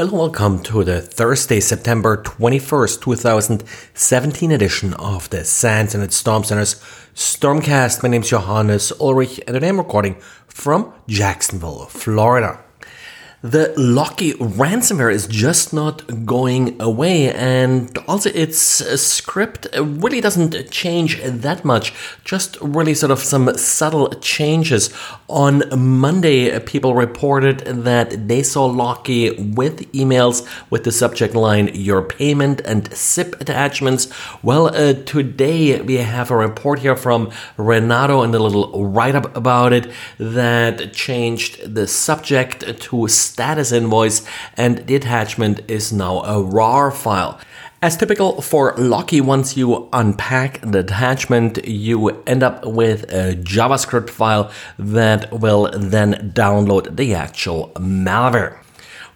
Hello, welcome to the Thursday, September 21st, 2017 edition of the SANS Internet Storm Center's Stormcast. My name is Johannes Ulrich and I'm recording from Jacksonville, Florida the Locky ransomware is just not going away, and also its script really doesn't change that much, just really sort of some subtle changes. On Monday, people reported that they saw Locky with emails with the subject line Your Payment and ZIP attachments. Well, uh, today we have a report here from Renato and a little write up about it that changed the subject to status invoice and the attachment is now a RAR file. As typical for Locky, once you unpack the attachment, you end up with a JavaScript file that will then download the actual malware.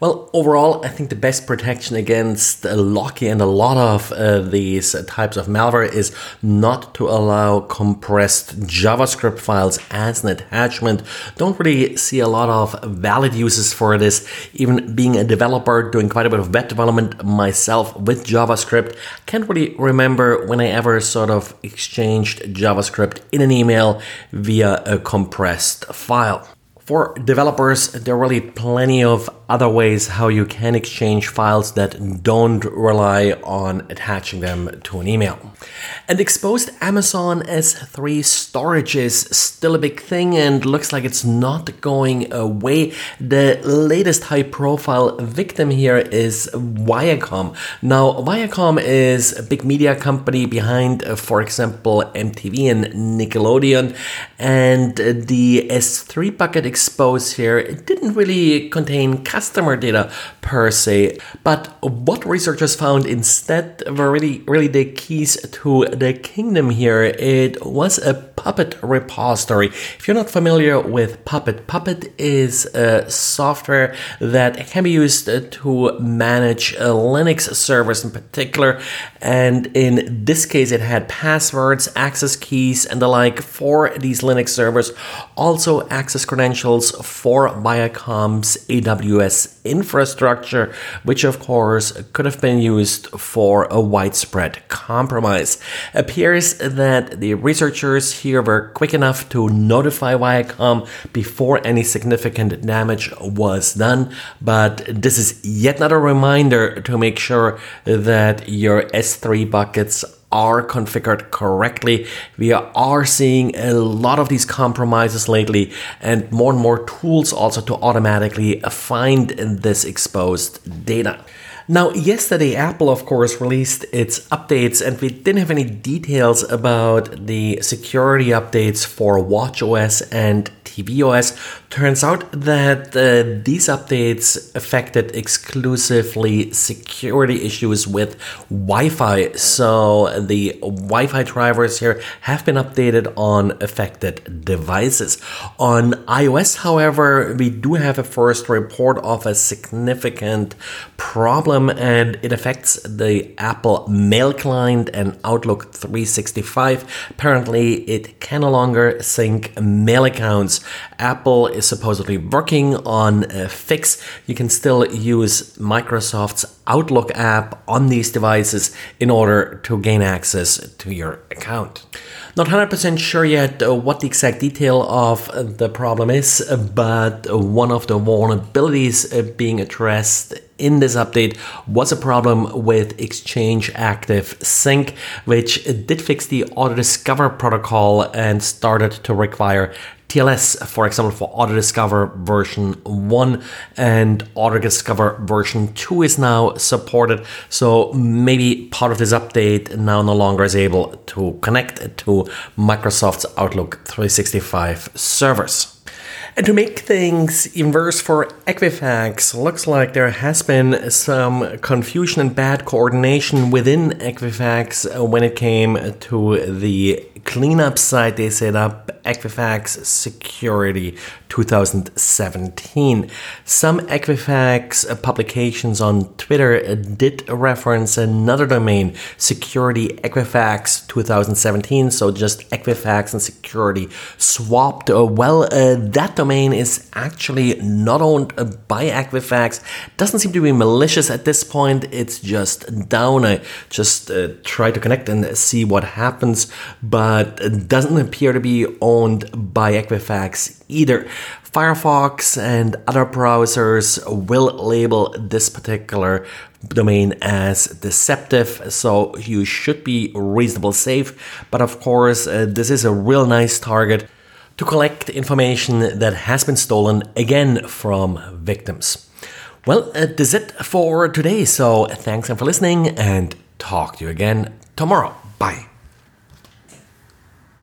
Well, overall, I think the best protection against Locky and a lot of uh, these types of malware is not to allow compressed JavaScript files as an attachment. Don't really see a lot of valid uses for this. Even being a developer, doing quite a bit of web development myself with JavaScript, can't really remember when I ever sort of exchanged JavaScript in an email via a compressed file. For developers, there are really plenty of other ways how you can exchange files that don't rely on attaching them to an email. And exposed Amazon S3 storage is still a big thing and looks like it's not going away. The latest high profile victim here is Viacom. Now, Viacom is a big media company behind, uh, for example, MTV and Nickelodeon. And the S3 bucket exposed here, didn't really contain customer data per se. But what researchers found instead were really, really the keys to the kingdom here. It was a Puppet repository. If you're not familiar with Puppet, Puppet is a software that can be used to manage Linux servers in particular. And in this case, it had passwords, access keys, and the like for these Linux servers. Also, access credentials for Viacom's AWS infrastructure, which of course could have been used for a widespread compromise. Appears that the researchers here here were quick enough to notify Viacom before any significant damage was done. But this is yet another reminder to make sure that your S3 buckets are configured correctly. We are seeing a lot of these compromises lately, and more and more tools also to automatically find this exposed data. Now, yesterday, Apple, of course, released its updates, and we didn't have any details about the security updates for WatchOS and tvOS. Turns out that uh, these updates affected exclusively security issues with Wi Fi. So the Wi Fi drivers here have been updated on affected devices. On iOS, however, we do have a first report of a significant problem, and it affects the Apple Mail client and Outlook 365. Apparently, it can no longer sync mail accounts. Apple is supposedly working on a fix. You can still use Microsoft's Outlook app on these devices in order to gain access to your account. Not 100% sure yet uh, what the exact detail of the problem is, uh, but one of the vulnerabilities uh, being addressed in this update was a problem with Exchange Active Sync, which did fix the auto discover protocol and started to require TLS, for example, for Autodiscover version 1 and Autodiscover version 2 is now supported. So maybe part of this update now no longer is able to connect to Microsoft's Outlook 365 servers. And to make things worse for Equifax, looks like there has been some confusion and bad coordination within Equifax when it came to the cleanup site they set up, Equifax Security 2017. Some Equifax publications on Twitter did reference another domain, Security Equifax 2017. So just Equifax and Security swapped. Uh, well, uh, that domain is actually not owned by Equifax. Doesn't seem to be malicious at this point. It's just down. I just uh, try to connect and see what happens, but it doesn't appear to be owned by Equifax either. Firefox and other browsers will label this particular domain as deceptive, so you should be reasonable safe. But of course, uh, this is a real nice target to collect information that has been stolen again from victims. Well, uh, that's it for today. So thanks for listening and talk to you again tomorrow. Bye.